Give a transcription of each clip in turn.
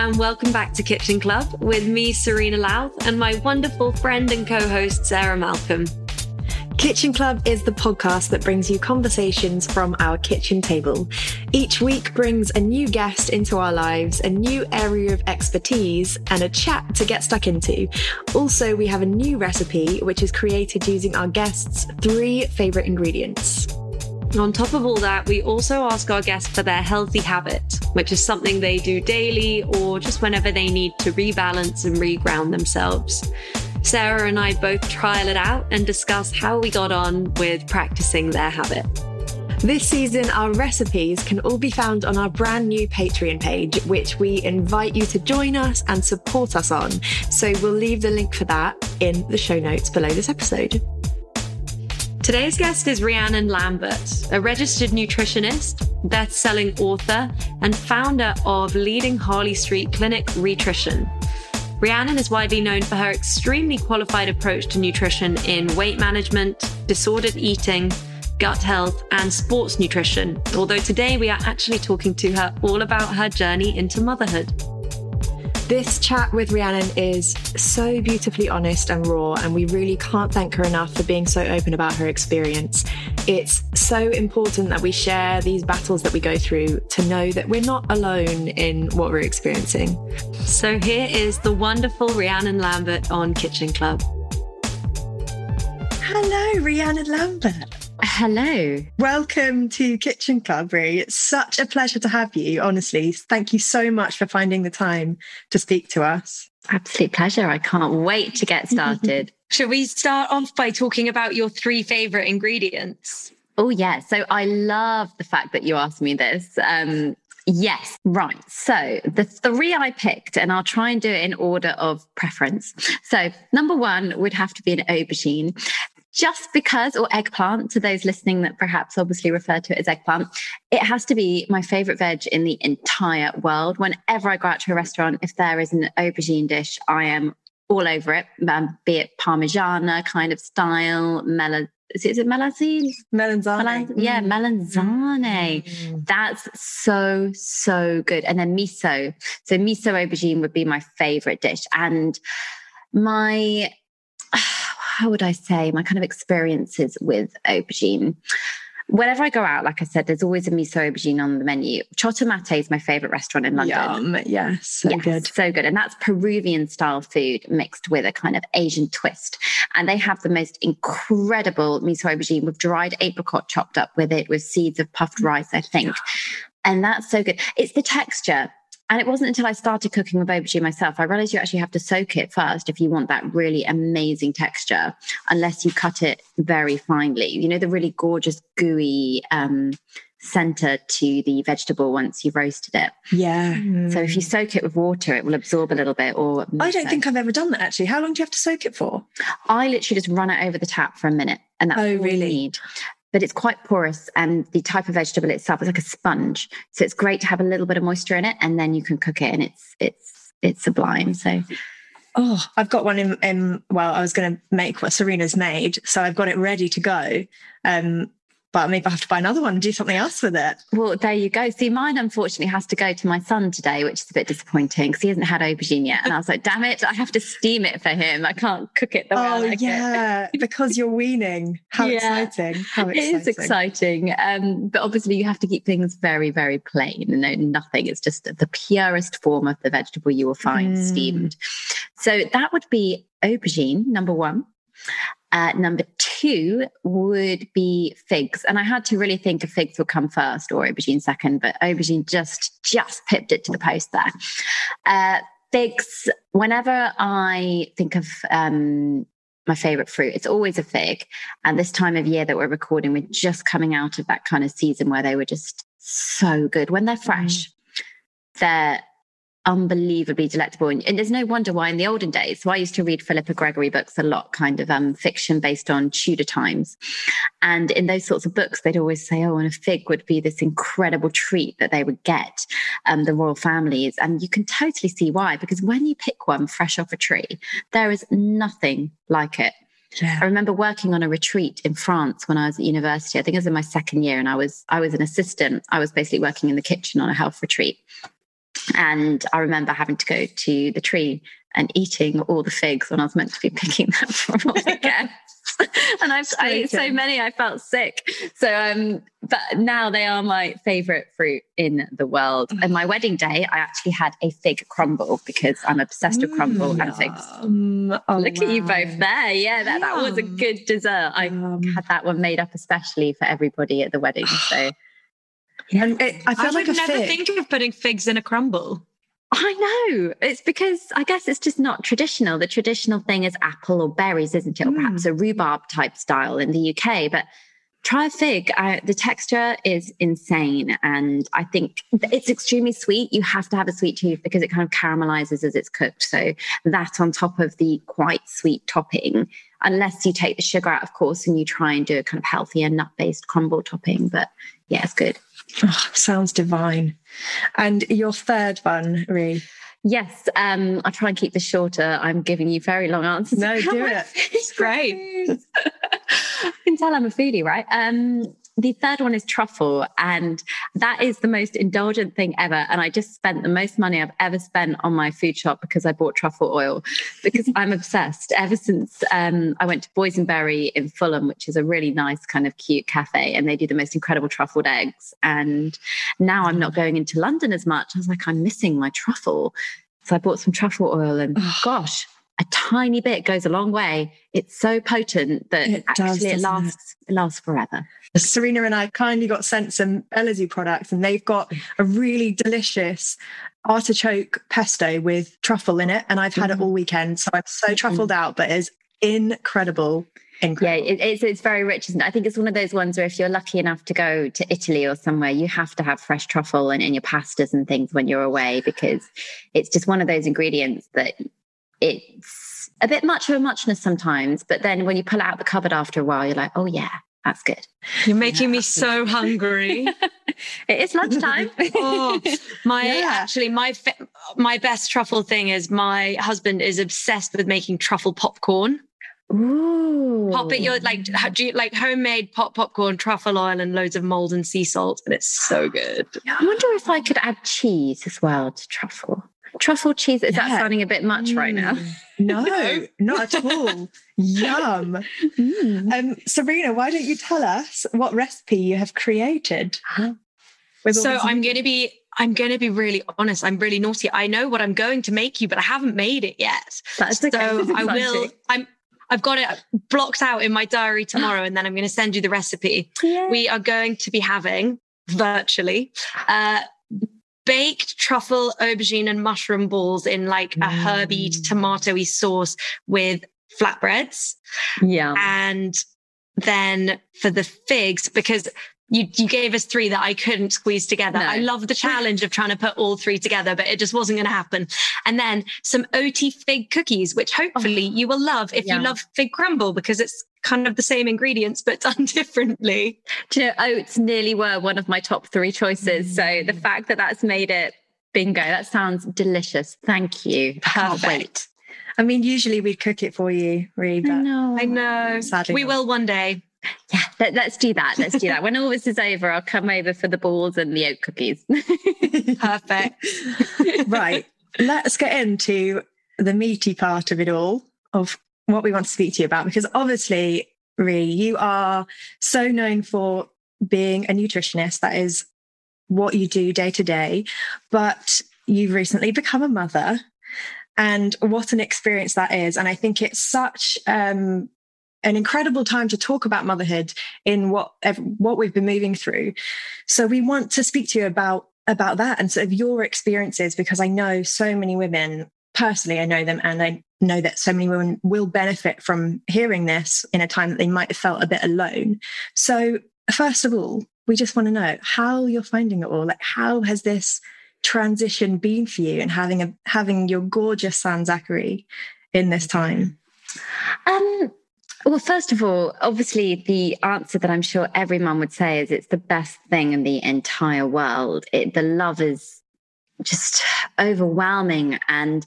And welcome back to Kitchen Club with me, Serena Louth, and my wonderful friend and co host, Sarah Malcolm. Kitchen Club is the podcast that brings you conversations from our kitchen table. Each week brings a new guest into our lives, a new area of expertise, and a chat to get stuck into. Also, we have a new recipe which is created using our guests' three favourite ingredients. On top of all that, we also ask our guests for their healthy habit, which is something they do daily or just whenever they need to rebalance and reground themselves. Sarah and I both trial it out and discuss how we got on with practicing their habit. This season, our recipes can all be found on our brand new Patreon page, which we invite you to join us and support us on. So we'll leave the link for that in the show notes below this episode. Today's guest is Rhiannon Lambert, a registered nutritionist, best selling author, and founder of leading Harley Street Clinic Rhitrition. Rhiannon is widely known for her extremely qualified approach to nutrition in weight management, disordered eating, gut health, and sports nutrition. Although today we are actually talking to her all about her journey into motherhood. This chat with Rhiannon is so beautifully honest and raw, and we really can't thank her enough for being so open about her experience. It's so important that we share these battles that we go through to know that we're not alone in what we're experiencing. So here is the wonderful Rhiannon Lambert on Kitchen Club. Hello, Rhiannon Lambert. Hello. Welcome to Kitchen Club, Rhi. It's such a pleasure to have you, honestly. Thank you so much for finding the time to speak to us. Absolute pleasure. I can't wait to get started. Shall we start off by talking about your three favorite ingredients? Oh, yeah. So I love the fact that you asked me this. Um, Yes, right. So the three I picked, and I'll try and do it in order of preference. So number one would have to be an aubergine just because, or eggplant, to those listening that perhaps obviously refer to it as eggplant, it has to be my favorite veg in the entire world. Whenever I go out to a restaurant, if there is an aubergine dish, I am all over it, um, be it Parmigiana kind of style, mel- is it, is it melanzane? Melanzane. Melan- yeah, melanzane. Mm. That's so, so good. And then miso. So miso aubergine would be my favorite dish. And my how would I say, my kind of experiences with aubergine. Whenever I go out, like I said, there's always a miso aubergine on the menu. Chotto Matte is my favorite restaurant in London. Yum. Yes, so yes, good. So good. And that's Peruvian style food mixed with a kind of Asian twist. And they have the most incredible miso aubergine with dried apricot chopped up with it, with seeds of puffed rice, I think. And that's so good. It's the texture. And it wasn't until I started cooking with aubergine myself, I realized you actually have to soak it first if you want that really amazing texture, unless you cut it very finely. You know, the really gorgeous, gooey um, center to the vegetable once you've roasted it. Yeah. So if you soak it with water, it will absorb a little bit. Or I don't think I've ever done that actually. How long do you have to soak it for? I literally just run it over the tap for a minute, and that's Oh, all you really? But it's quite porous and the type of vegetable itself is like a sponge so it's great to have a little bit of moisture in it and then you can cook it and it's it's it's sublime. So Oh, I've got one in, in well, I was going to make what Serena's made. So I've got it ready to go. Um, but maybe I have to buy another one and do something else with it. Well, there you go. See, mine unfortunately has to go to my son today, which is a bit disappointing because he hasn't had aubergine yet. And I was like, damn it, I have to steam it for him. I can't cook it the way oh, I like yeah, it. because you're weaning. How Yeah. exciting. How exciting. It is exciting. Um, but obviously, you have to keep things very, very plain. No, nothing. It's just the purest form of the vegetable you will find Mm. steamed. So that would be aubergine, number one. Uh, number two would be figs, and I had to really think if figs would come first or aubergine second, but aubergine just just pipped it to the post there. Uh, figs. Whenever I think of um, my favorite fruit, it's always a fig. And this time of year that we're recording, we're just coming out of that kind of season where they were just so good. When they're fresh, they're unbelievably delectable. And, and there's no wonder why in the olden days. So I used to read Philippa Gregory books a lot, kind of um, fiction based on Tudor times. And in those sorts of books, they'd always say, oh, and a fig would be this incredible treat that they would get, um, the royal families. And you can totally see why, because when you pick one fresh off a tree, there is nothing like it. I remember working on a retreat in France when I was at university. I think it was in my second year, and I was I was an assistant. I was basically working in the kitchen on a health retreat, and I remember having to go to the tree and eating all the figs when I was meant to be picking them from all the guests. and I've, I ate so many, I felt sick. So, um, but now they are my favorite fruit in the world. And my wedding day, I actually had a fig crumble because I'm obsessed with crumble and figs. Um, oh, Look at you both there. Yeah, that, that was a good dessert. I Um, had that one made up especially for everybody at the wedding. So and it, I I, would like never fig. think of putting figs in a crumble. I know it's because I guess it's just not traditional. The traditional thing is apple or berries, isn't it? Or hmm. perhaps a rhubarb type style in the UK. But try a fig. I, the texture is insane. And I think it's extremely sweet. You have to have a sweet tooth because it kind of caramelizes as it's cooked. So that on top of the quite sweet topping, unless you take the sugar out, of course, and you try and do a kind of healthier nut based crumble topping. But yeah, it's good. Oh, sounds divine. And your third one, Rhi. Yes, um, I'll try and keep this shorter. I'm giving you very long answers. No, do it. It's great. you can tell I'm a foodie, right? Um, the third one is truffle, and that is the most indulgent thing ever. And I just spent the most money I've ever spent on my food shop because I bought truffle oil because I'm obsessed. Ever since um, I went to Boysenberry in Fulham, which is a really nice kind of cute cafe, and they do the most incredible truffled eggs. And now I'm not going into London as much. I was like, I'm missing my truffle. So I bought some truffle oil, and gosh, a tiny bit goes a long way. It's so potent that It actually it doesn't it? lasts it lasts forever. Serena and I kindly got sent some Belazu products, and they've got a really delicious artichoke pesto with truffle in it. And I've had it mm. all weekend. So I'm so truffled mm. out, but it's incredible. Yeah, it, it's it's very rich, isn't it? I think it's one of those ones where if you're lucky enough to go to Italy or somewhere, you have to have fresh truffle in, in your pastas and things when you're away because it's just one of those ingredients that it's a bit much of a muchness sometimes, but then when you pull out the cupboard after a while, you're like, oh yeah, that's good. You're making me so hungry. It is lunchtime. oh, my Yeah. actually my my best truffle thing is my husband is obsessed with making truffle popcorn. Ooh. Pop it, you're like how do you like homemade pop popcorn, truffle oil, and loads of Maldon sea salt, and it's so good. I wonder if I could add cheese as well to truffle. Truffle cheese, is that sounding a bit much right now? Mm. No, not at all. Yum. Mm. Um, Serena, why don't you tell us what recipe you have created? with So I'm going to be I'm going to be really honest. I'm really naughty. I know what I'm going to make you, but I haven't made it yet. That's okay. So This I will. I'm. I've got it blocked out in my diary tomorrow, and then I'm going to send you the recipe. We are going to be having virtually uh, baked truffle, aubergine, and mushroom balls in like a herby, Mm. tomatoey sauce with flatbreads. Yeah. And then for the figs, because you, you gave us three that I couldn't squeeze together. No. I love the challenge of trying to put all three together, but it just wasn't going to happen. And then some OT fig cookies, which hopefully you will love if yeah. you love fig crumble because it's kind of the same ingredients, but done differently. Do you know, oats nearly were one of my top three choices. So the mm. fact that that's made it Bingo. That sounds delicious. Thank you. Can't wait. I mean, usually we'd cook it for you, Rhi, but I know. I know. Sadly we not. will one day. Yeah, let, us do that. Let's do that. When all this is over, I'll come over for the balls and the oat cookies. Perfect. right. Let's get into the meaty part of it all, of what we want to speak to you about, because obviously, Rhi, you are so known for being a nutritionist. That is what you do day to day. But you've recently become a mother. And what an experience that is. And I think it's such um, an incredible time to talk about motherhood in what what we've been moving through. So we want to speak to you about about that and sort of your experiences because I know so many women personally I know them and I know that so many women will benefit from hearing this in a time that they might have felt a bit alone. So first of all, we just want to know how you're finding it all. Like how has this transition been for you and having a having your gorgeous son Zachary in this time? Um, well, first of all, obviously, the answer that I'm sure every mum would say is it's the best thing in the entire world. It, the love is just overwhelming. And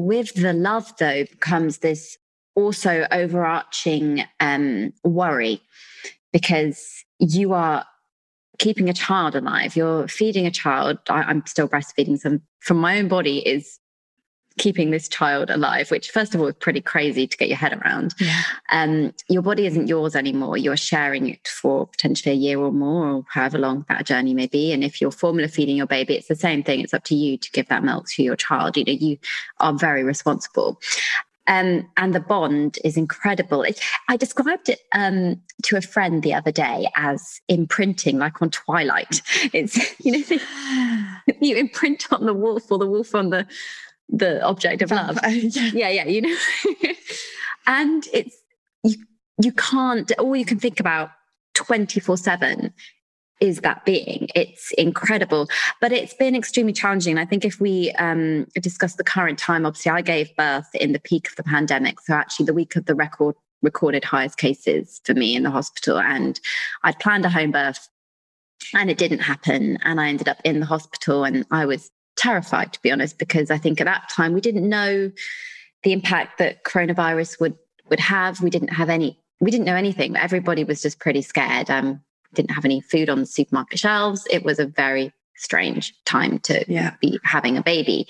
with the love, though, comes this also overarching um, worry because you are keeping a child alive, you're feeding a child. I, am still breastfeeding some from my own body is keeping this child alive, which first of all is pretty crazy to get your head around. Yeah. Um, your body isn't yours anymore. You're sharing it for potentially a year or more, or however long that journey may be. And if you're formula feeding your baby, it's the same thing. It's up to you to give that milk to your child. You know, you are very responsible. Um, and the bond is incredible. I described it um, to a friend the other day as imprinting, like on Twilight. It's you know you imprint on the wolf or the wolf on the the object of love. yeah. yeah, yeah, you know. and it's you you can't all you can think about 24/7 is that being. It's incredible, but it's been extremely challenging. I think if we um, discuss the current time, obviously, I gave birth in the peak of the pandemic. So, actually, the week of the record recorded highest cases for me in the hospital, and I'd planned a home birth, and it didn't happen. And I ended up in the hospital, and I was terrified, to be honest, because I think at that time we didn't know the impact that coronavirus would would have. We didn't have any. We didn't know anything. Everybody was just pretty scared. Um, didn't have any food on the supermarket shelves. It was a very strange time to Yeah. be having a baby.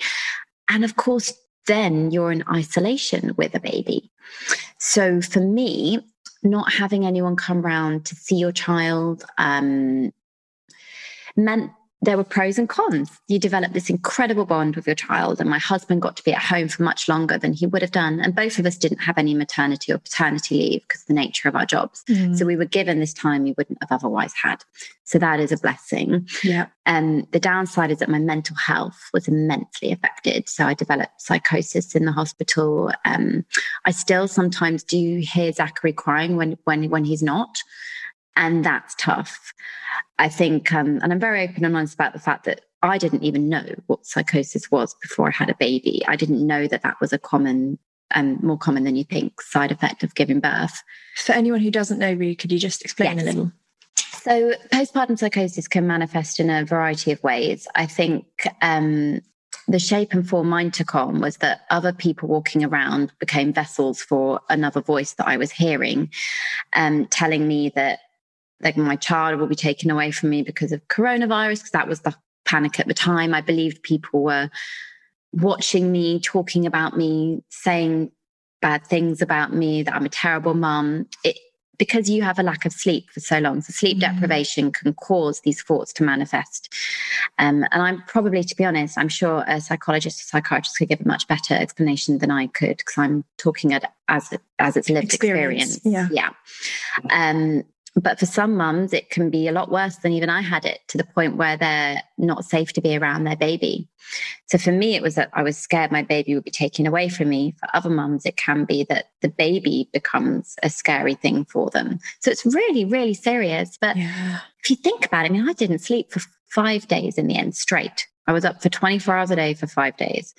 And of course, then you're in isolation with a baby. So for me, not having anyone come round to see your child um, meant there were pros and cons. You develop this incredible bond with your child, and my husband got to be at home for much longer than he would have done. And both of us didn't have any maternity or paternity leave because of the nature of our jobs. Mm. So we were given this time we wouldn't have otherwise had. So that is a blessing. yeah. Um, the downside is that my mental health was immensely affected. So I developed psychosis in the hospital. Um, I still sometimes do hear Zachary crying when when when he's not, and that's tough. I think, um, and I'm very open and honest about the fact that I didn't even know what psychosis was before I had a baby. I didn't know that that was a common and more common than you think side effect of giving birth. For anyone who doesn't know, Rhi, could you just explain Yes. a little? So, postpartum psychosis can manifest in a variety of ways. I think um, the shape and form mine took on was that other people walking around became vessels for another voice that I was hearing, um, telling me that like my child will be taken away from me because of coronavirus, because that was the panic at the time. I believed people were watching me, talking about me, saying bad things about me, that I'm a terrible mum. It because you have a lack of sleep for so long. So sleep Mm. deprivation can cause these thoughts to manifest. Um, and I'm probably, to be honest, I'm sure a psychologist or psychiatrist could give a much better explanation than I could because I'm talking at, as as it's lived Experience, experience. yeah. Yeah. Um, but for some mums, it can be a lot worse than even I had it to the point where they're not safe to be around their baby. So for me, it was that I was scared my baby would be taken away from me. For other mums, it can be that the baby becomes a scary thing for them. So it's really, really serious. But Yeah. if you think about it, I mean, I didn't sleep for five days in the end straight. I was up for 24 hours a day for five days.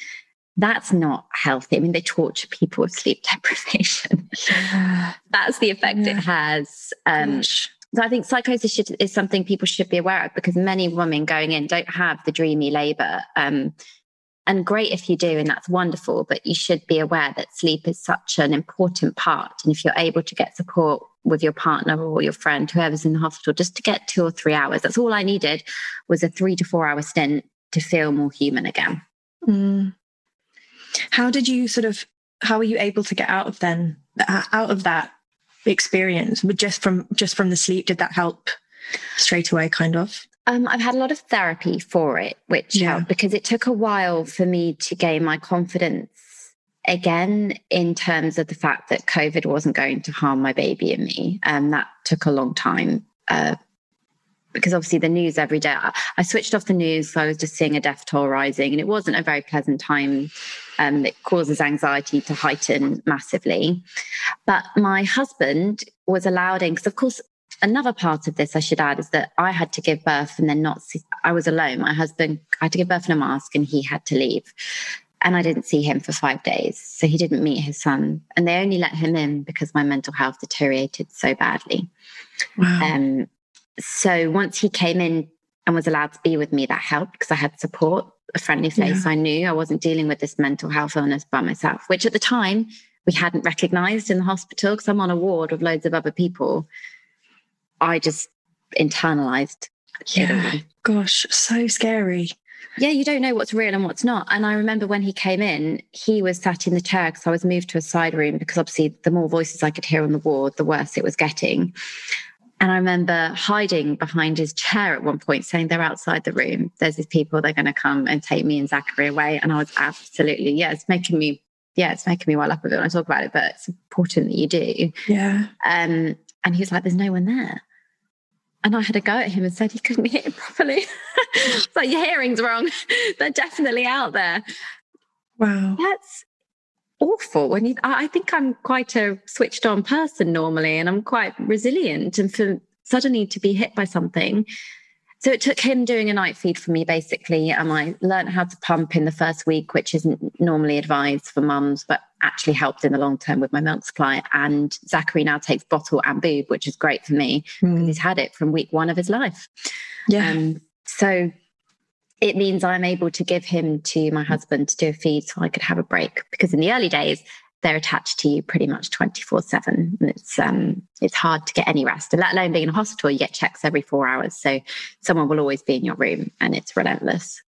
That's not healthy. I mean, they torture people with sleep deprivation. That's the effect Yeah. it has. Um, So I think psychosis should, is something people should be aware of because many women going in don't have the dreamy labor. Um, and great if you do, and that's wonderful, but you should be aware that sleep is such an important part. And if you're able to get support with your partner or your friend, whoever's in the hospital, just to get two or three hours, that's all I needed was a three to four hour stint to feel more human again. Mm. How did you sort of, how were you able to get out of then, out of that experience but just from just from the sleep did that help straight away kind of um, I've had a lot of therapy for it, which yeah. helped because it took a while for me to gain my confidence again in terms of the fact that COVID wasn't going to harm my baby and me. And um, that took a long time uh, because obviously the news every day, I switched off the news. So I was just seeing a death toll rising and it wasn't a very pleasant time. Um, it causes anxiety to heighten massively. But my husband was allowed in because, of course, another part of this I should add is that I had to give birth and then not see, I was alone. My husband I had to give birth in a mask and he had to leave. And I didn't see him for five days. So he didn't meet his son. And they only let him in because my mental health deteriorated so badly. Wow. Um, so once he came in and was allowed to be with me, that helped because I had support, a friendly face. Yeah. I knew I wasn't dealing with this mental health illness by myself, which at the time we hadn't recognized in the hospital because I'm on a ward with loads of other people. I just internalized. Yeah. Gosh, so scary. Yeah, you don't know what's real and what's not. And I remember when he came in, he was sat in the chair because I was moved to a side room because obviously the more voices I could hear on the ward, the worse it was getting. And I remember hiding behind his chair at one point, saying, They're outside the room. There's these people, they're going to come and take me and Zachary away. And I was absolutely, yeah, it's making me, yeah, it's making me well up a bit when I talk about it, but it's important that you do. Yeah. Um, and he was like, There's no one there. And I had a go at him and said he couldn't hear properly. it's like your hearing's wrong. They're definitely out there. Wow. That's awful. When you, I think I'm quite a switched on person normally, and I'm quite resilient. And for suddenly to be hit by something, so it took him doing a night feed for me basically, and I learned how to pump in the first week, which isn't normally advised for mums, but actually helped in the long term with my milk supply. And Zachary now takes bottle and boob, which is great for me because mm. he's had it from week one of his life. Yeah. Um, so it means I'm able to give him to my husband to do a feed so I could have a break. Because in the early days, they're attached to you pretty much 24 7 and it's um it's hard to get any rest and let alone being in a hospital you get checks every four hours so someone will always be in your room and it's relentless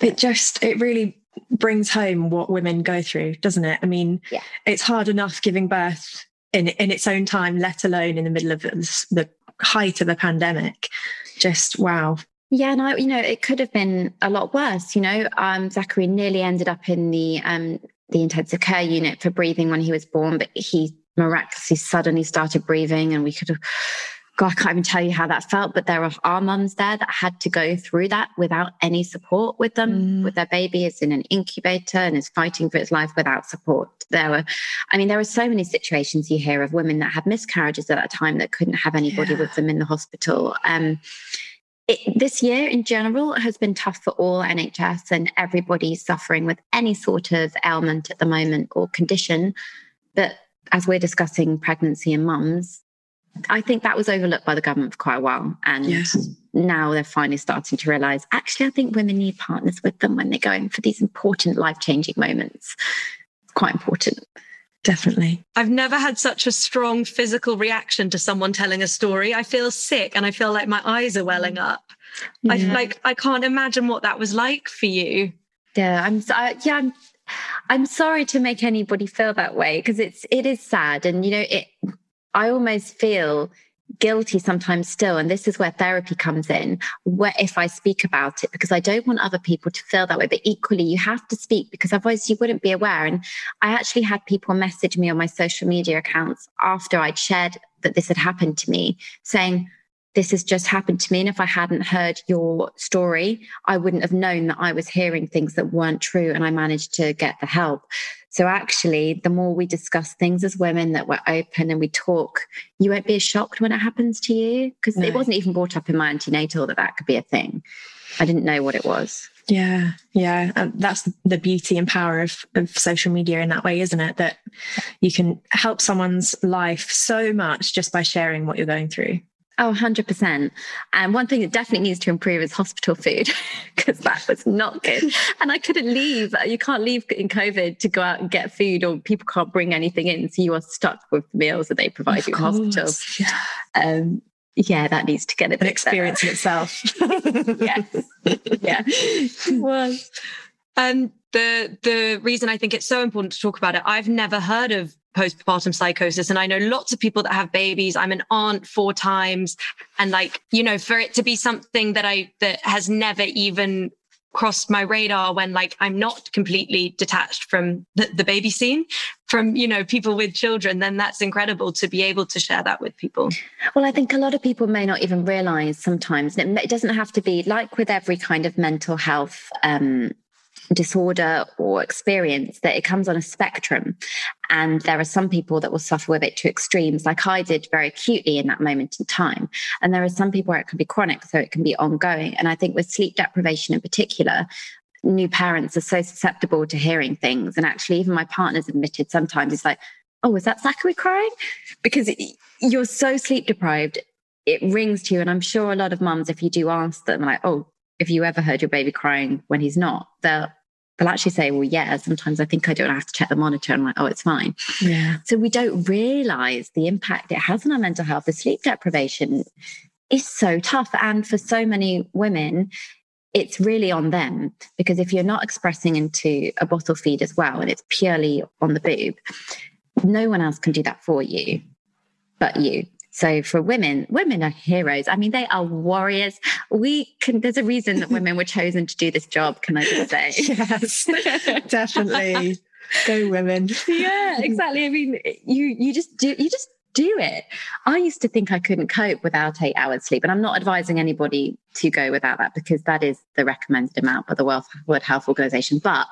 it just it really brings home what women go through doesn't it i mean yeah. it's hard enough giving birth in in its own time let alone in the middle of the height of a pandemic just wow yeah, and I, you know, it could have been a lot worse. You know, um, Zachary nearly ended up in the um, the intensive care unit for breathing when he was born, but he miraculously suddenly started breathing, and we could have. God, I can't even tell you how that felt, but there are our mums there that had to go through that without any support with them, mm. with their baby is in an incubator and is fighting for its life without support. There were, I mean, there are so many situations you hear of women that had miscarriages at that time that couldn't have anybody yeah. with them in the hospital. Um, it, this year in general has been tough for all NHS and everybody's suffering with any sort of ailment at the moment or condition. But as we're discussing pregnancy and mums, I think that was overlooked by the government for quite a while. And yes. now they're finally starting to realize actually, I think women need partners with them when they're going for these important life changing moments. It's quite important. Definitely. I've never had such a strong physical reaction to someone telling a story. I feel sick and I feel like my eyes are welling up. Yeah. I like I can't imagine what that was like for you. Yeah, I'm uh, yeah, I'm I'm sorry to make anybody feel that way because it's it is sad and you know it I almost feel guilty sometimes still and this is where therapy comes in where if i speak about it because i don't want other people to feel that way but equally you have to speak because otherwise you wouldn't be aware and i actually had people message me on my social media accounts after i'd shared that this had happened to me saying this has just happened to me. And if I hadn't heard your story, I wouldn't have known that I was hearing things that weren't true. And I managed to get the help. So actually, the more we discuss things as women that we're open and we talk, you won't be as shocked when it happens to you because no. it wasn't even brought up in my antenatal that that could be a thing. I didn't know what it was. Yeah, yeah. Um, that's the beauty and power of, of social media in that way, isn't it? That you can help someone's life so much just by sharing what you're going through. Oh, 100%. And one thing that definitely needs to improve is hospital food because that was not good. And I couldn't leave. You can't leave in COVID to go out and get food, or people can't bring anything in. So you are stuck with the meals that they provide of you in hospital. Yeah. Um, yeah, that needs to get a an experience better. in itself. yes. Yeah. It was. And um, the the reason I think it's so important to talk about it, I've never heard of postpartum psychosis. And I know lots of people that have babies. I'm an aunt four times. And like, you know, for it to be something that I, that has never even crossed my radar when like I'm not completely detached from the, the baby scene from, you know, people with children, then that's incredible to be able to share that with people. Well, I think a lot of people may not even realize sometimes it doesn't have to be like with every kind of mental health um, disorder or experience that it comes on a spectrum. And there are some people that will suffer with it to extremes, like I did very acutely in that moment in time. And there are some people where it can be chronic, so it can be ongoing. And I think with sleep deprivation in particular, new parents are so susceptible to hearing things. And actually, even my partner's admitted sometimes it's like, oh, is that Zachary crying? Because you're so sleep deprived, it rings to you. And I'm sure a lot of mums, if you do ask them, like, oh, if you ever heard your baby crying when he's not, they'll they'll actually say, well, yeah, sometimes I think I don't have to check the monitor. And I'm like, oh, it's fine. Yeah. So we don't realize the impact it has on our mental health. The sleep deprivation is so tough. And for so many women, it's really on them because if you're not expressing into a bottle feed as well, and it's purely on the boob, no one else can do that for you but you. So for women, women are heroes. I mean, they are warriors. We can, there's a reason that women were chosen to do this job. Can I just say? yes, definitely. Go women. yeah, exactly. I mean, you, you just do, you just do it. I used to think I couldn't cope without eight hours sleep. And I'm not advising anybody to go without that because that is the recommended amount by the World Health Organization. But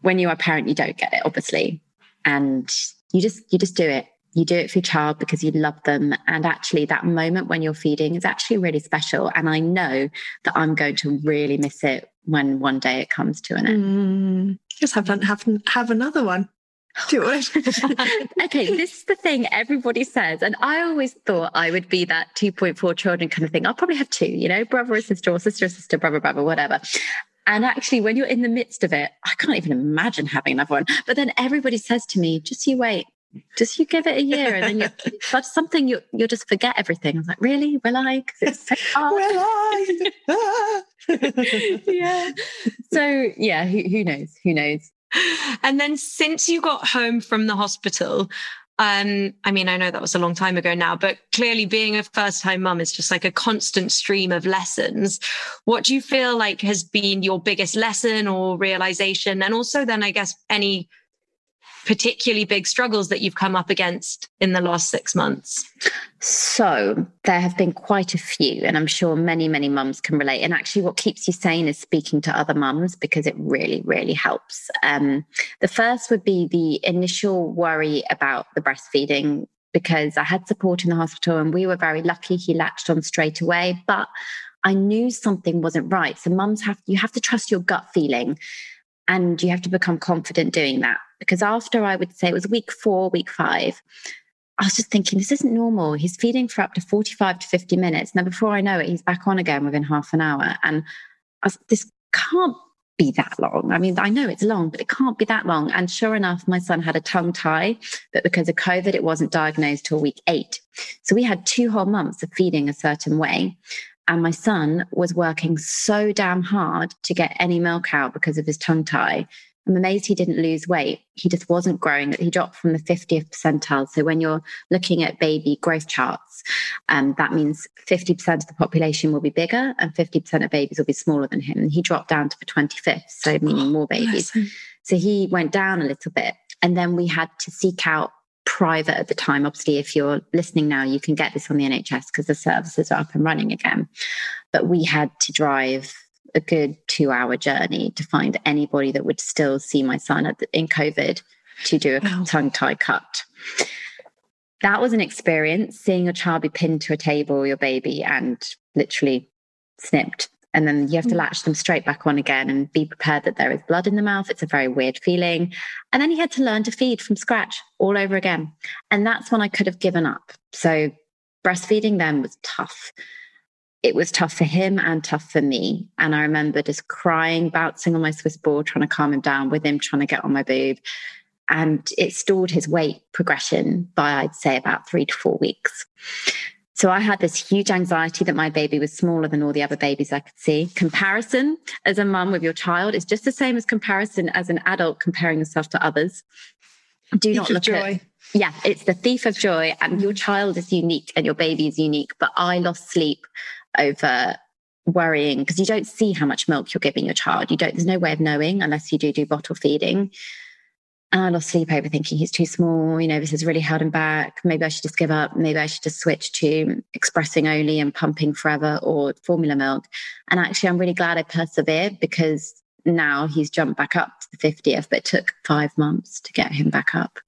when you are a parent, you don't get it, obviously. And you just you just do it you do it for your child because you love them. And actually, that moment when you're feeding is actually really special. And I know that I'm going to really miss it when one day it comes to an end. Mm, just have, have, have another one. Do it. okay, this is the thing everybody says. And I always thought I would be that 2.4 children kind of thing. I'll probably have two, you know, brother or sister or sister or sister, brother, brother, whatever. And actually, when you're in the midst of it, I can't even imagine having another one. But then everybody says to me, just you wait, just you give it a year and then you but something you you'll just forget everything. I was like, really? Will I? Because it's so Will I? yeah. So yeah, who, who knows? Who knows? And then since you got home from the hospital, um, I mean, I know that was a long time ago now, but clearly being a first time mum is just like a constant stream of lessons. What do you feel like has been your biggest lesson or realization? And also then I guess any particularly big struggles that you've come up against in the last six months? So, there have been quite a few, and I'm sure many, many mums can relate. And actually, what keeps you sane is speaking to other mums because it really, really helps. Um, the first would be the initial worry about the breastfeeding because I had support in the hospital and we were very lucky. He latched on straight away, but I knew something wasn't right. So, mums have, you have to trust your gut feeling and you have to become confident doing that. Because after I would say it was week four, week five, I was just thinking, this isn't normal. He's feeding for up to 45 to 50 minutes. Now, before I know it, he's back on again within half an hour. And was, this can't be that long. I mean, I know it's long, but it can't be that long. And sure enough, my son had a tongue tie, but because of COVID, it wasn't diagnosed till week eight. So we had two whole months of feeding a certain way. And my son was working so damn hard to get any milk out because of his tongue tie I'm amazed he didn't lose weight. He just wasn't growing. He dropped from the 50th percentile. So when you're looking at baby growth charts, um, that means 50% of the population will be bigger and 50% of babies will be smaller than him. And he dropped down to the 25th, so meaning more babies. So he went down a little bit. And then we had to seek out private at the time. Obviously, if you're listening now, you can get this on the NHS because the services are up and running again. But we had to drive a good two hour journey to find anybody that would still see my son the, in COVID to do a wow. tongue tie cut. That was an experience seeing your child be pinned to a table, your baby, and literally snipped. And then you have to mm. latch them straight back on again and be prepared that there is blood in the mouth. It's a very weird feeling. And then he had to learn to feed from scratch all over again. And that's when I could have given up. So breastfeeding then was tough. It was tough for him and tough for me. And I remember just crying, bouncing on my Swiss ball, trying to calm him down with him, trying to get on my boob. And it stalled his weight progression by, I'd say, about three to four weeks. So I had this huge anxiety that my baby was smaller than all the other babies I could see. Comparison as a mum with your child is just the same as comparison as an adult comparing yourself to others. Do Thief not look joy. at yeah, it's the thief of joy. And your child is unique and your baby is unique. But I lost sleep over worrying because you don't see how much milk you're giving your child. You don't, there's no way of knowing unless you do do bottle feeding. And I lost sleep over thinking he's too small. You know, this has really held him back. Maybe I should just give up. Maybe I should just switch to expressing only and pumping forever or formula milk. And actually, I'm really glad I persevered because now he's jumped back up to the 50th, but it took five months to get him back up.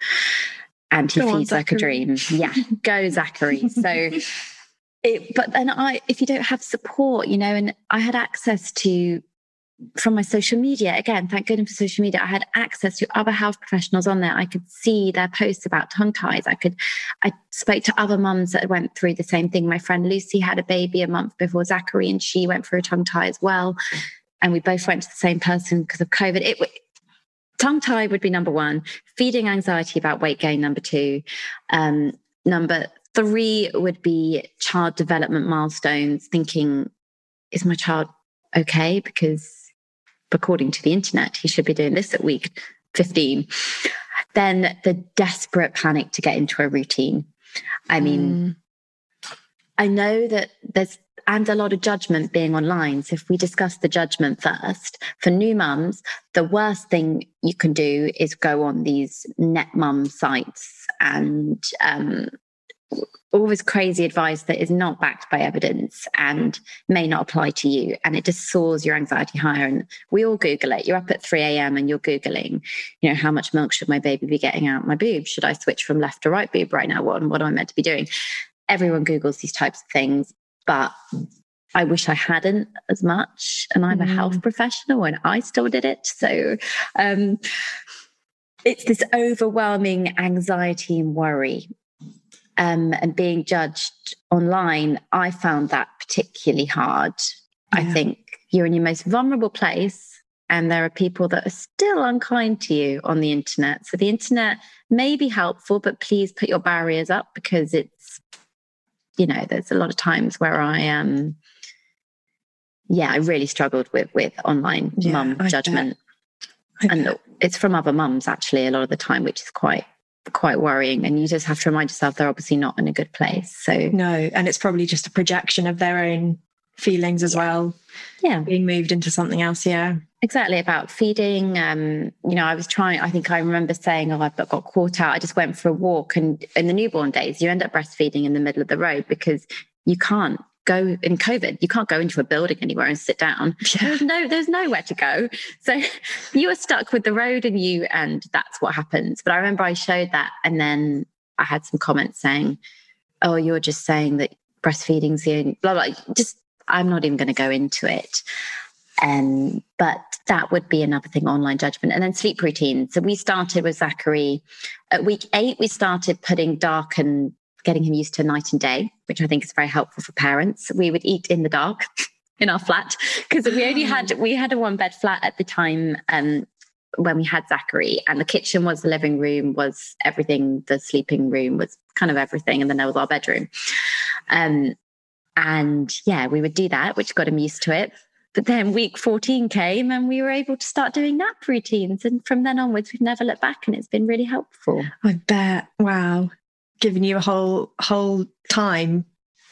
And he Go on, feeds like a dream. Yeah, go Zachary. So it, but then I, if you don't have support, you know, and I had access to from my social media again thank goodness for social media i had access to other health professionals on there. I could see their posts about tongue ties. I could i spoke to other mums that went through the same thing. My friend lucy had a baby a month before zachary and she went through a tongue tie as well. And we both went to the same person because of covid. It tongue tie would be number one. Feeding anxiety about weight gain number two. Um, number three would be child development milestones thinking is my child okay? Because according to the internet he should be doing this at week 15 then the desperate panic to get into a routine. I mean i know that there's and a lot of judgment being online. So if we discuss the judgment first for new mums the worst thing you can do is go on these net mum sites and um, all this crazy advice that is not backed by evidence and may not apply to you. And it just soars your anxiety higher. And we all Google it. You're up at 3 a.m. and you're Googling, you know, how much milk should my baby be getting out my boob? Should I switch from left to right boob right now? What, what am I meant to be doing? Everyone Googles these types of things, but I wish I hadn't as much. And I'm a health professional and I still did it. So um, it's this overwhelming anxiety and worry um, and being judged online, I found that particularly hard. I think you're in your most vulnerable place, and there are people that are still unkind to you on the internet. So the internet may be helpful, but please put your barriers up because it's, you know, there's a lot of times where I Um, yeah, I really struggled with with online Yeah, mum I judgment and bet. it's from other mums actually a lot of the time which is quite quite worrying and you just have to remind yourself they're obviously not in a good place so no, and it's probably just a projection of their own feelings as well, yeah being moved into something else. Yeah. exactly about feeding um you know i was trying i think i remember saying oh i've got caught out i just went for a walk and in the newborn days you end up breastfeeding in the middle of the road because you can't go in covid. You can't go into a building anywhere and sit down. There's no there's nowhere to go. So you are stuck with the road and you and that's what happens. But i remember i showed that and then i had some comments saying oh you're just saying that breastfeeding's the only blah blah just i'm not even going to go into it. Um, but that would be another thing online judgment. And then sleep routine so we started with zachary at week eight we started putting dark and getting him used to night and day which i think is very helpful for parents. We would eat in the dark in our flat because we only had we had a one bed flat at the time um when we had Zachary and the kitchen was the living room was everything the sleeping room was kind of everything and then there was our bedroom. Um and yeah we would do that which got him used to it. But then week 14 came and we were able to start doing nap routines and from then onwards we've never looked back and it's been really helpful. I bet. Wow. Giving you a whole whole time.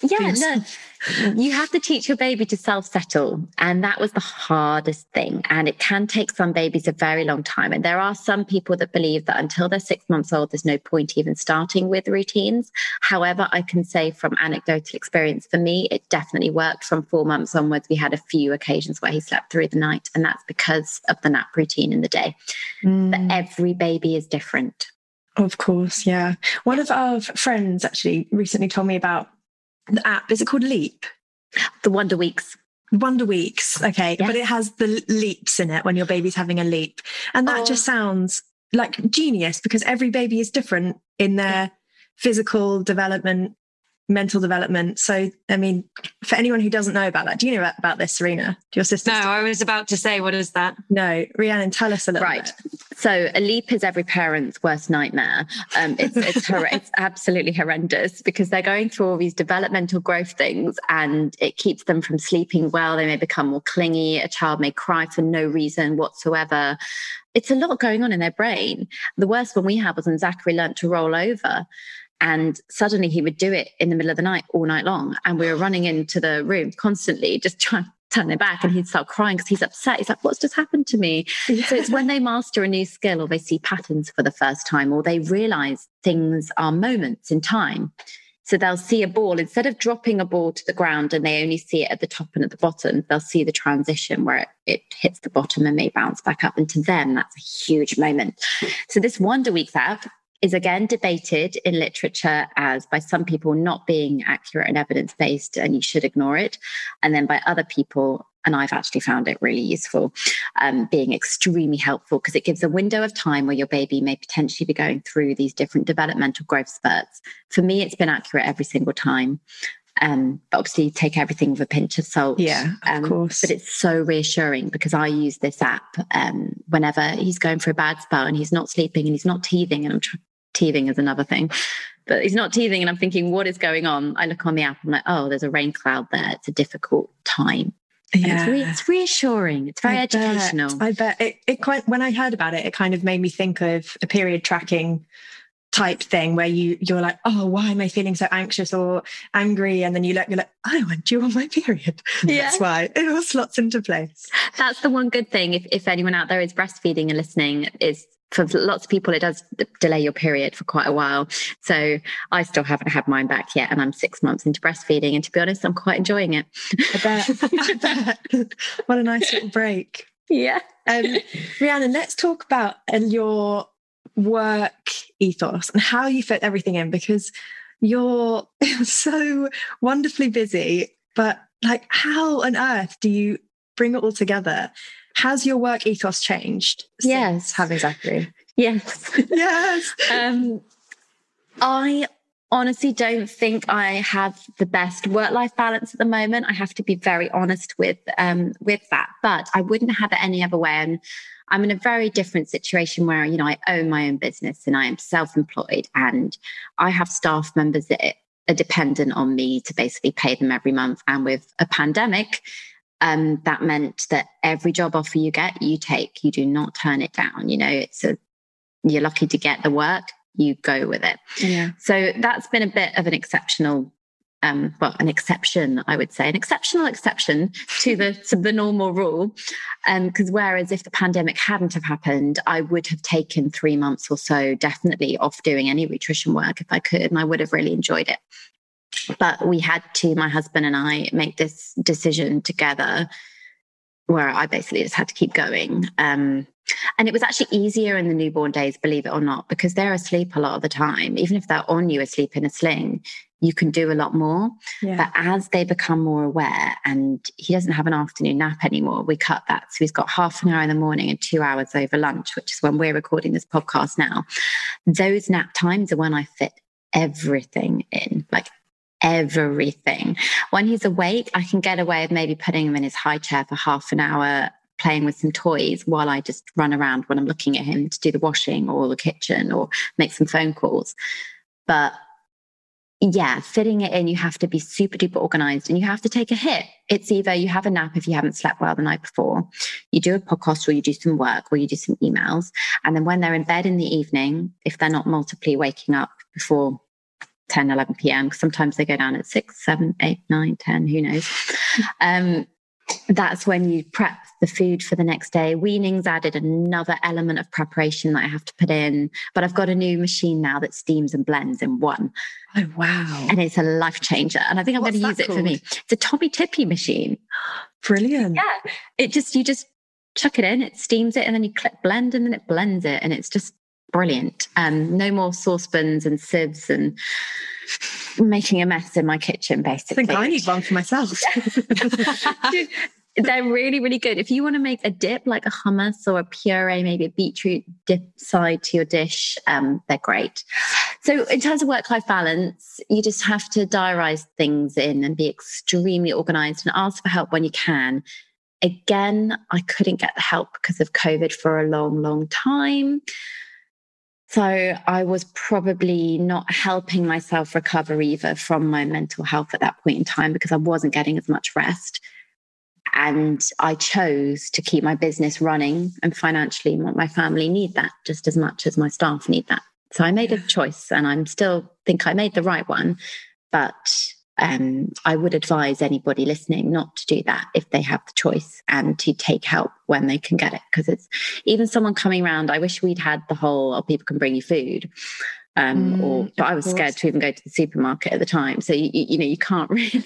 Yeah, Yes. no, you have to teach your baby to self settle. And that was the hardest thing. And it can take some babies a very long time. And there are some people that believe that until they're six months old, there's no point even starting with routines. However, I can say from anecdotal experience, for me, it definitely worked from four months onwards. We had a few occasions where he slept through the night, and that's because of the nap routine in the day. Mm. But every baby is different. Of course, yeah. One of our friends actually recently told me about the app. Is it called Leap? The Wonder Weeks. Wonder Weeks. Okay. Yeah. But it has the leaps in it when your baby's having a leap. And that Oh. just sounds like genius because every baby is different in their physical development mental development. So, I mean, for anyone who doesn't know about that, do you know about this, Serena? Do your sister? No, I was about to say, what is that? No, Rhiannon, tell us a little right. bit. So a leap is every parent's worst nightmare. Um, it's it's, hor- it's absolutely horrendous because they're going through all these developmental growth things, and it keeps them from sleeping well. They may become more clingy. A child may cry for no reason whatsoever. It's a lot going on in their brain. The worst one we had was when Zachary learnt to roll over. And suddenly he would do it in the middle of the night all night long. And we were running into the room constantly, just trying turn it back. And he'd start crying because he's upset. He's like, What's just happened to me? So it's when they master a new skill or they see patterns for the first time or they realize things are moments in time. So they'll see a ball instead of dropping a ball to the ground and they only see it at the top and at the bottom, they'll see the transition where it, it hits the bottom and may bounce back up. And to them, that's a huge moment. So this Wonder Weeks app is again debated in literature as by some people not being accurate and evidence based, and you should ignore it. And then by other people, and I've actually found it really useful, um, being extremely helpful because it gives a window of time where your baby may potentially be going through these different developmental growth spurts. For me, it's been accurate every single time. Um, but obviously, take everything with a pinch of salt. Yeah, of um, course. But it's so reassuring because I use this app um, whenever he's going for a bad spell and he's not sleeping and he's not teething, and I'm tr- teething is another thing. But he's not teething, and I'm thinking, what is going on? I look on the app, I'm like, oh, there's a rain cloud there. It's a difficult time. And It's, re- it's reassuring. It's very I educational. Bet, I bet it, it quite when I heard about it, it kind of made me think of a period tracking type thing where you you're like, oh, why am I feeling so anxious or angry? And then you look, you're like, oh, I'm due on my period. Yeah. That's why it all slots into place. That's the one good thing. If, if anyone out there is breastfeeding and listening, is for lots of people, it does delay your period for quite a while. So I still haven't had mine back yet, and I'm six months into breastfeeding. And to be honest, I'm quite enjoying it. I bet. I bet. What a nice little break. Yeah. Um, Rhiannon, let's talk about uh, your work ethos and how you fit everything in because you're so wonderfully busy, but like, how on earth do you bring it all together? Has your work ethos changed? since Yes. having Zachary. Yes. Yes. um, I honestly don't think I have the best work-life balance at the moment. I have to be very honest with um, with that, but I wouldn't have it any other way. And I'm in a very different situation where you know I own my own business and I am self-employed, and I have staff members that are dependent on me to basically pay them every month. And with a pandemic, um, that meant that every job offer you get, you take. You do not turn it down. You know, it's a you're lucky to get the work, you go with it. Yeah. So that's been a bit of an exceptional, um, well, an exception, I would say, an exceptional exception to the to the normal rule. Because whereas if the pandemic hadn't have happened, I would have taken three months or so definitely off doing any nutrition work if I could, and I would have really enjoyed it. But we had to, my husband and I, make this decision together where I basically just had to keep going. Um, and it was actually easier in the newborn days, believe it or not, because they're asleep a lot of the time. Even if they're on you asleep in a sling, you can do a lot more. Yeah. But as they become more aware, and he doesn't have an afternoon nap anymore, we cut that. So he's got half an hour in the morning and two hours over lunch, which is when we're recording this podcast now. Those nap times are when I fit everything in, like everything. When he's awake, I can get away with maybe putting him in his high chair for half an hour, playing with some toys while I just run around when I'm looking at him to do the washing or the kitchen or make some phone calls. But yeah, fitting it in, you have to be super duper organized and you have to take a hit. It's either you have a nap if you haven't slept well the night before, you do a podcast or you do some work or you do some emails. And then when they're in bed in the evening, if they're not multiply waking up before 10, 11 p.m., sometimes they go down at 6, 7, 8, 9, 10, who knows. Um, that's when you prep the food for the next day. Weaning's added another element of preparation that I have to put in, but I've got a new machine now that steams and blends in one, Oh, wow. and it's a life changer. And I think I'm What's going to use that it for me. It's a Tommee Tippee machine. Brilliant. Yeah, it just you just chuck it in, it steams it, and then you click blend, and then it blends it, and it's just brilliant. Um, no more saucepans and sieves and making a mess in my kitchen. I Basically, think I need one for myself. They're really, really good. If you want to make a dip like a hummus or a puree, maybe a beetroot dip side to your dish, um, they're great. So, in terms of work life balance, you just have to diarize things in and be extremely organized and ask for help when you can. Again, I couldn't get the help because of COVID for a long, long time. So I was probably not helping myself recover either from my mental health at that point in time because I wasn't getting as much rest. And I chose to keep my business running and financially my family need that just as much as my staff need that. So I made a choice and I'm still think I made the right one. But um, I would advise anybody listening not to do that if they have the choice and to take help when they can get it. Because it's even someone coming around, I wish we'd had the whole, oh, people can bring you food. Um, mm, or, but I was course. scared to even go to the supermarket at the time. So, you, you know, you can't really.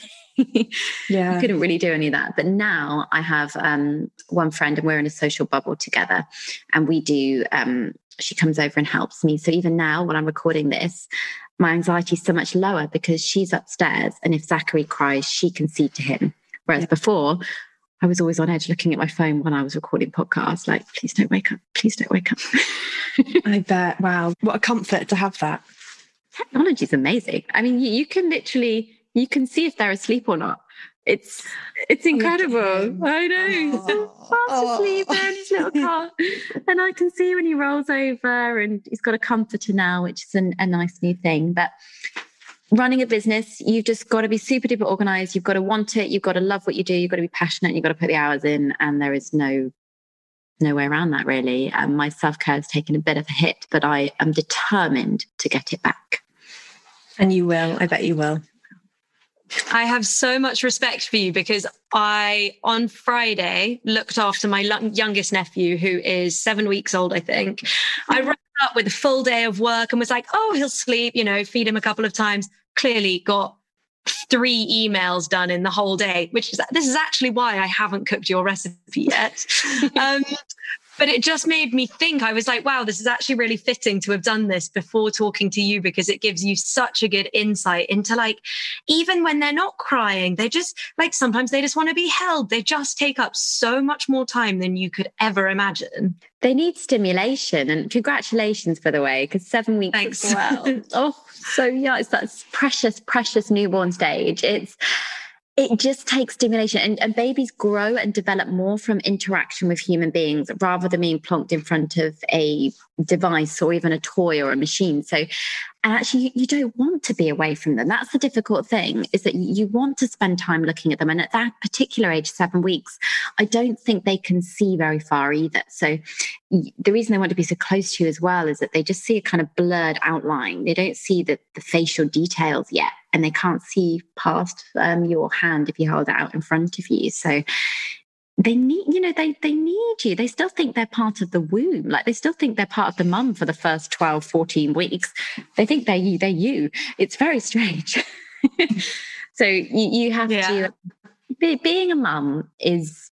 yeah. You couldn't really do any of that. But now I have um, one friend and we're in a social bubble together and we do, um, she comes over and helps me. So even now, when I'm recording this, my anxiety is so much lower because she's upstairs. And if Zachary cries, she can see to him. Whereas yeah. before, I was always on edge looking at my phone when I was recording podcasts, like, please don't wake up, please don't wake up. I bet. Wow. What a comfort to have that. Technology is amazing. I mean, you, you can literally, you can see if they're asleep or not. It's it's incredible. I know. So fast asleep in his little car. and I can see when he rolls over and he's got a comforter now, which is an, a nice new thing. But running a business, you've just got to be super duper organized. You've got to want it. You've got to love what you do. You've got to be passionate. You've got to put the hours in. And there is no no way around that really. Um, my self care has taken a bit of a hit, but I am determined to get it back. And you will. I bet you will. I have so much respect for you because I, on Friday, looked after my youngest nephew, who is seven weeks old, I think. I ran up with a full day of work and was like, oh, he'll sleep, you know, feed him a couple of times. Clearly got three emails done in the whole day, which is this is actually why I haven't cooked your recipe yet. um, but it just made me think i was like wow this is actually really fitting to have done this before talking to you because it gives you such a good insight into like even when they're not crying they just like sometimes they just want to be held. They just take up so much more time than you could ever imagine. They need stimulation and congratulations for the way because seven weeks Thanks. as well. Oh so yeah it's that precious precious newborn stage. It's it just takes stimulation and, and, babies grow and develop more from interaction with human beings rather than being plonked in front of a device or even a toy or a machine. So and actually you, don't want to be away from them. That's the difficult thing is that you want to spend time looking at them. And at that particular age seven weeks i don't think they can see very far either. So the reason they want to be so close to you as well is that they just see a kind of blurred outline. They don't see the, the facial details yet and they can't see past um, your hand if you hold it out in front of you. So they need, you know, they they need you. They still think they're part of the womb. Like they still think they're part of the mum for the first 12, 14 weeks. They think they're you, they're you. It's very strange. so you, you have yeah. to be, being a mum is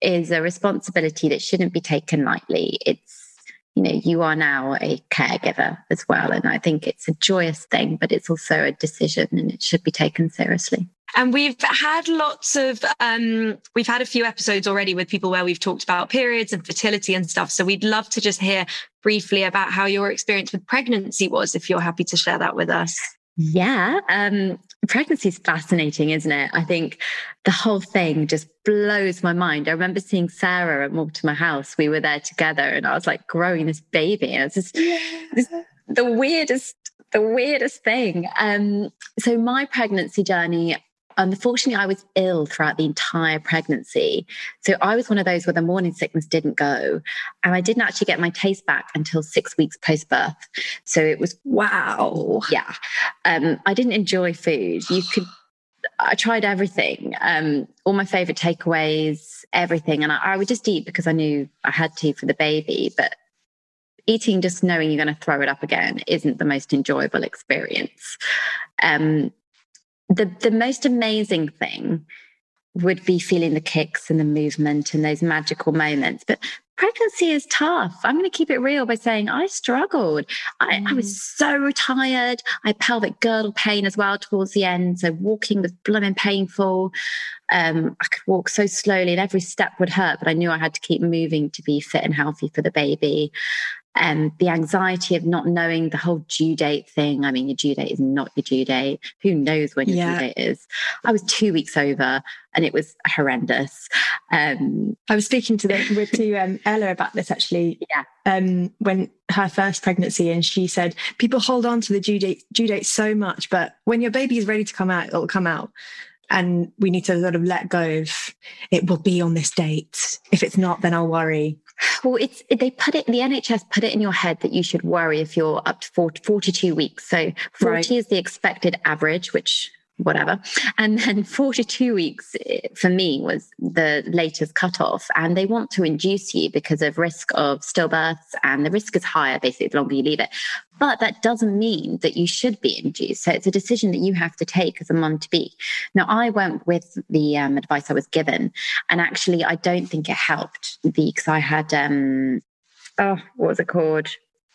is a responsibility that shouldn't be taken lightly. It's you know, you are now a caregiver as well. And I think it's a joyous thing, but it's also a decision and it should be taken seriously. And we've had lots of, um, we've had a few episodes already with people where we've talked about periods and fertility and stuff. So we'd love to just hear briefly about how your experience with pregnancy was, if you're happy to share that with us. Yeah. Um, pregnancy is fascinating, isn't it? I think the whole thing just blows my mind. I remember seeing Sarah at Mortimer House. We were there together and I was like growing this baby. And it's just the weirdest, the weirdest thing. Um, so my pregnancy journey, unfortunately, I was ill throughout the entire pregnancy. So I was one of those where the morning sickness didn't go. And I didn't actually get my taste back until six weeks post birth. So it was, wow. Yeah. Um, I didn't enjoy food. You could, I tried everything, um, all my favorite takeaways, everything. And I, I would just eat because I knew I had to for the baby. But eating just knowing you're going to throw it up again isn't the most enjoyable experience. Um, the the most amazing thing would be feeling the kicks and the movement and those magical moments. But pregnancy is tough. I'm going to keep it real by saying I struggled. I, mm. I, was mm. so tired. I had pelvic girdle pain as well towards the end. So walking was blooming painful. Um, I could walk so slowly and every step would hurt, but I knew I had to keep moving to be fit and healthy for the baby. Um, the anxiety of not knowing the whole due date thing. I mean, your due date is not your due date. Who knows when your Yeah. due date is? I was two weeks over and it was horrendous. Um, I was speaking to the, with to um, Ella about this actually. Yeah. Um, when her first pregnancy, and she said people hold on to the due date due date so much, but when your baby is ready to come out, it'll come out, and we need to sort of let go of it. Will be on this date. If it's not, then I'll worry. Well, it's they put it. The NHS put it in your head that you should worry if you're up to 40, 42 weeks. So forty Right. is the expected average, which whatever, and then forty-two weeks eh, for me was the latest cutoff. And they want to induce you because of risk of stillbirths, and the risk is higher basically the longer you leave it. But that doesn't mean that you should be induced. So it's a decision that you have to take as a mum to be. Now, I went with the um, advice I was given, and actually, I don't think it helped because I had, um, oh, what was it called?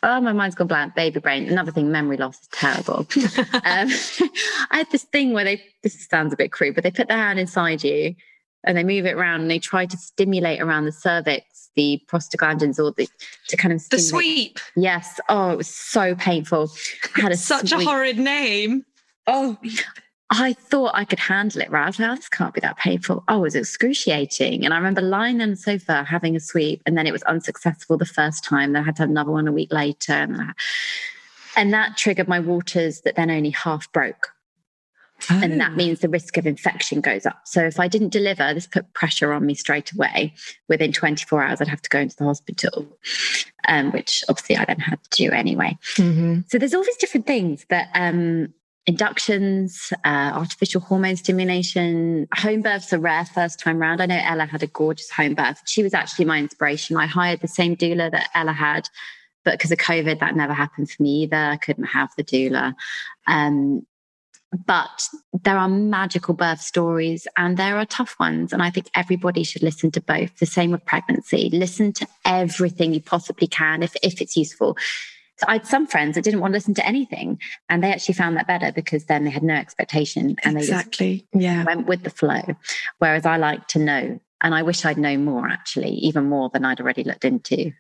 Oh, my mind's gone blank. Baby brain. Another thing, memory loss is terrible. um, I had this thing where they, this sounds a bit crude, but they put their hand inside you and they move it around and they try to stimulate around the cervix, the prostaglandins, or the, to kind of The sweep. Yes. Oh, it was so painful. I had a Such a horrid name. Oh, I thought I could handle it, right? I was like, oh, this can't be that painful. Oh, it was excruciating. And I remember lying on the sofa having a sweep, and then it was unsuccessful the first time. Then I had to have another one a week later. And, I- and that triggered my waters that then only half broke. And Oh. that means the risk of infection goes up. So if I didn't deliver, this put pressure on me straight away. Within 24 hours, I'd have to go into the hospital, um, which obviously I then had to do anyway. Mhm. So there's all these different things that um, inductions, uh, artificial hormone stimulation, home births are rare first time round. I know Ella had a gorgeous home birth. She was actually my inspiration. I hired the same doula that Ella had, but because of COVID, that never happened for me either. I couldn't have the doula. Um, but there are magical birth stories and there are tough ones. And I think everybody should listen to both. The same with pregnancy. Listen to everything you possibly can if, if it's useful. I had some friends that didn't want to listen to anything, and they actually found that better because then they had no expectation and they just Exactly. Yeah. went with the flow. Whereas I like to know, and I wish I'd known more actually, even more than I'd already looked into.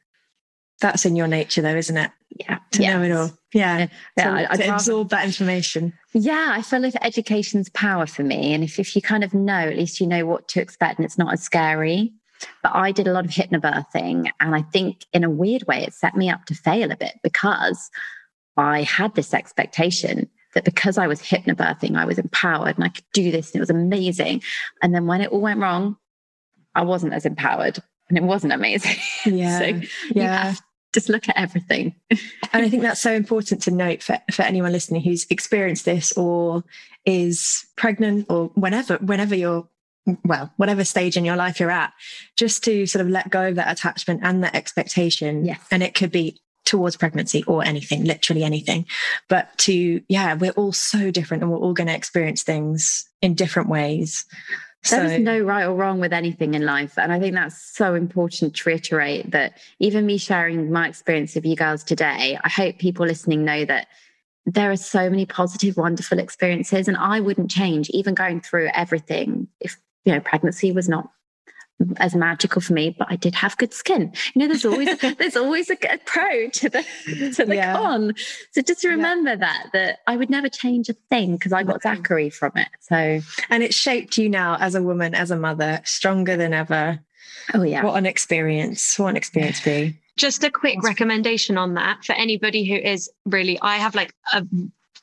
That's in your nature, though, isn't it? Yeah, To Yes. know it all. Yeah. Yeah, to, I'd to rather- absorb that information. Yeah, I feel like education's power for me. And if, if you kind of know, at least you know what to expect and it's not as scary. But I did a lot of hypnobirthing. And I think in a weird way, it set me up to fail a bit because I had this expectation that because I was hypnobirthing, I was empowered and I could do this and it was amazing. And then when it all went wrong, I wasn't as empowered and it wasn't amazing. Yeah. so you yeah. just look at everything. and I think that's so important to note for, for anyone listening who's experienced this or is pregnant or whenever, whenever you're, well, whatever stage in your life you're at, just to sort of let go of that attachment and that expectation. Yes. And it could be towards pregnancy or anything, literally anything. But to, yeah, we're all so different and we're all going to experience things in different ways. There so, is no right or wrong with anything in life. And I think that's so important to reiterate that even me sharing my experience with you girls today, I hope people listening know that there are so many positive, wonderful experiences. And I wouldn't change even going through everything if, you know, pregnancy was not as magical for me, but I did have good skin. You know, there's always there's always a, a pro to the to the Yeah. con. So just remember that that I would never change a thing because I got Zachary from it. So and it shaped you now as a woman, as a mother, stronger than ever. oh yeah. What an experience. What an experience be. Just a quick recommendation on that for anybody who is really, I have like a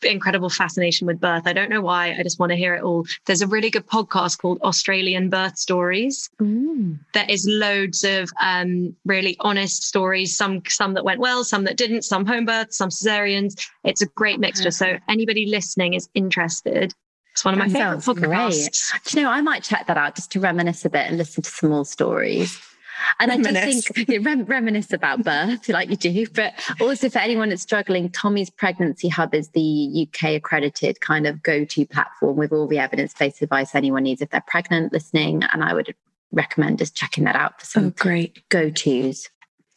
incredible fascination with birth. I don't know why. I just want to hear it all. There's a really good podcast called Australian Birth Stories. There is loads of um, really honest stories. Some some that went well, some that didn't. Some home births, some cesareans. It's a great mixture. So anybody listening is interested. It's one of my That favorite sounds great. podcasts. Do you know, I might check that out just to reminisce a bit and listen to some more stories. And I just think rem- reminisce about birth like you do, but also for anyone that's struggling, Tommy's Pregnancy Hub is the UK accredited kind of go-to platform with all the evidence-based advice anyone needs if they're pregnant listening. And I would recommend just checking that out for some Oh, great. go-tos.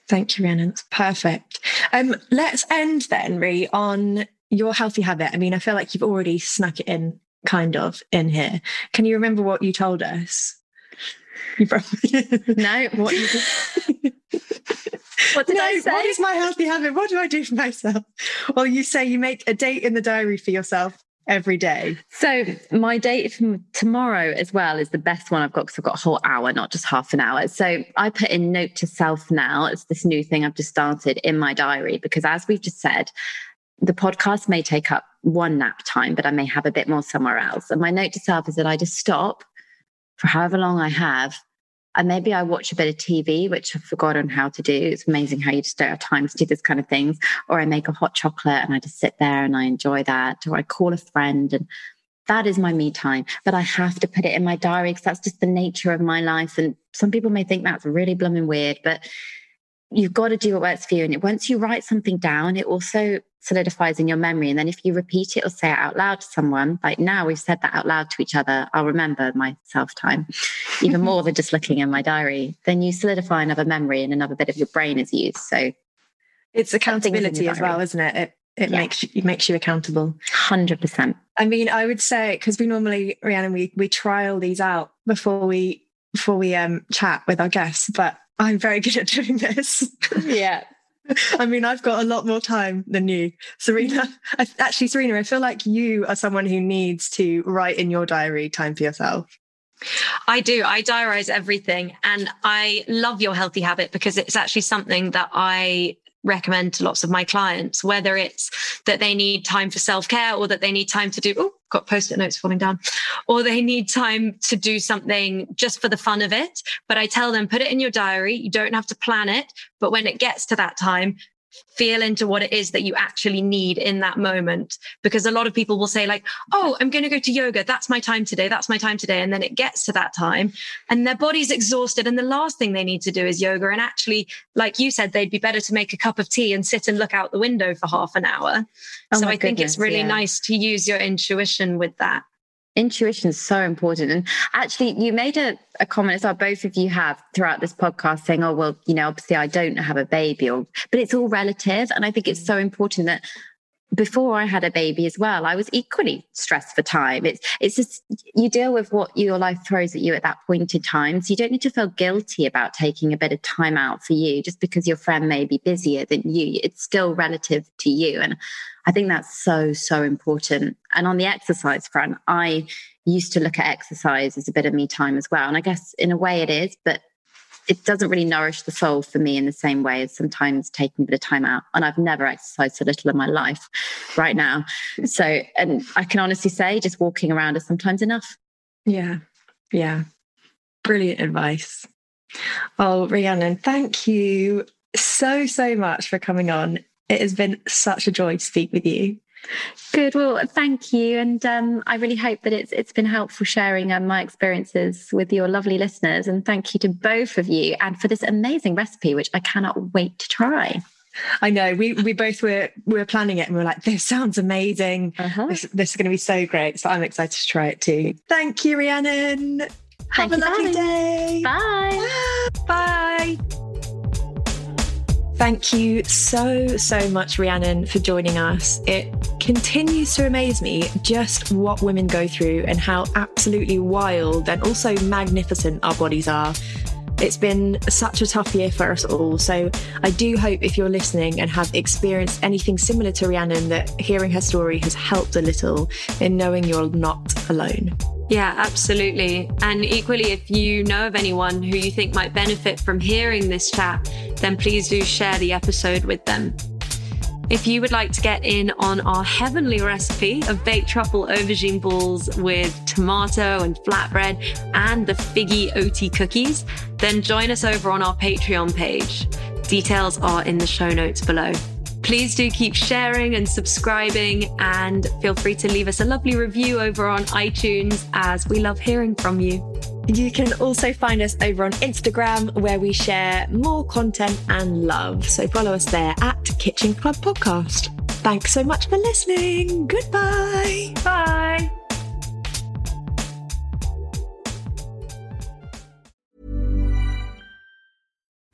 Thank you, Rhiannon. It's perfect. Um, let's end then, Rhi, on your healthy habit. I mean, I feel like you've already snuck it in kind of in here. Can you remember what you told us? You probably No, what you What did no, I say? What is my healthy habit? What do I do for myself? Well, you say you make a date in the diary for yourself every day. So my date from tomorrow as well is the best one I've got because I've got a whole hour, not just half an hour. So I put in note to self now. It's this new thing I've just started in my diary because as we've just said, the podcast may take up one nap time, but I may have a bit more somewhere else. And my note to self is that I just stop for however long I have. And maybe I watch a bit of TV, which I've forgotten how to do. It's amazing how you just don't have time to do this kind of things. Or I make a hot chocolate and I just sit there and I enjoy that. Or I call a friend and that is my me time. But I have to put it in my diary because that's just the nature of my life. And some people may think that's really blooming weird, but you've got to do what works for you. And once you write something down, it also solidifies in your memory. And then if you repeat it or say it out loud to someone, like now we've said that out loud to each other, I'll remember my self time even more than just looking in my diary. Then you solidify another memory and another bit of your brain is used. So it's accountability as well, isn't it? It it yeah. makes it makes you accountable. Hundred percent. I mean, I would say because we normally, Rhiannon, we we trial these out before we before we um chat with our guests, but I'm very good at doing this. Yeah. I mean, I've got a lot more time than you, Serena. I, actually, Serena, I feel like you are someone who needs to write in your diary time for yourself. I do. I diarize everything. And I love your healthy habit because it's actually something that I recommend to lots of my clients, whether it's that they need time for self care or that they need time to do, oh, got post it notes falling down, or they need time to do something just for the fun of it. But I tell them, put it in your diary. You don't have to plan it. But when it gets to that time, feel into what it is that you actually need in that moment. Because a lot of people will say like oh i'm going to go to yoga. That's my time today. That's my time today. And then it gets to that time and their body's exhausted. And the last thing they need to do is yoga. And actually like you said they'd be better to make a cup of tea and sit and look out the window for half an hour. Oh so i think it's really yeah. nice to use your intuition with that intuition is so important and actually you made a, a comment as well both of you have throughout this podcast saying oh well you know obviously i don't have a baby or but it's all relative and i think it's so important that before I had a baby as well, I was equally stressed for time. It's it's just you deal with what your life throws at you at that point in time. So you don't need to feel guilty about taking a bit of time out for you just because your friend may be busier than you. It's still relative to you. And I think that's so, so important. And on the exercise front, I used to look at exercise as a bit of me time as well. And I guess in a way it is, but it doesn't really nourish the soul for me in the same way as sometimes taking a bit of time out. And I've never exercised so little in my life right now. So, and I can honestly say just walking around is sometimes enough. Yeah. Yeah. Brilliant advice. Oh, Rhiannon, thank you so, so much for coming on. It has been such a joy to speak with you. Good. Well, thank you, and um, I really hope that it's it's been helpful sharing um, my experiences with your lovely listeners. And thank you to both of you, and for this amazing recipe, which I cannot wait to try. I know we we both were we were planning it and we were like, this sounds amazing. Uh-huh. This, this, is going to be so great. So I'm excited to try it too. Thank you, Rhiannon. Have a lovely day. Bye. Bye. Thank you so, so much, Rhiannon, for joining us. It continues to amaze me just what women go through and how absolutely wild and also magnificent our bodies are. It's been such a tough year for us all. So I do hope if you're listening and have experienced anything similar to Rhiannon, that hearing her story has helped a little in knowing you're not alone. Yeah, absolutely. And equally, if you know of anyone who you think might benefit from hearing this chat, then please do share the episode with them. If you would like to get in on our heavenly recipe of baked truffle aubergine balls with tomato and flatbread and the figgy oaty cookies, then join us over on our Patreon page. Details are in the show notes below. Please do keep sharing and subscribing, and feel free to leave us a lovely review over on iTunes as we love hearing from you. You can also find us over on Instagram where we share more content and love. So follow us there at Kitchen Club Podcast. Thanks so much for listening. Goodbye. Bye.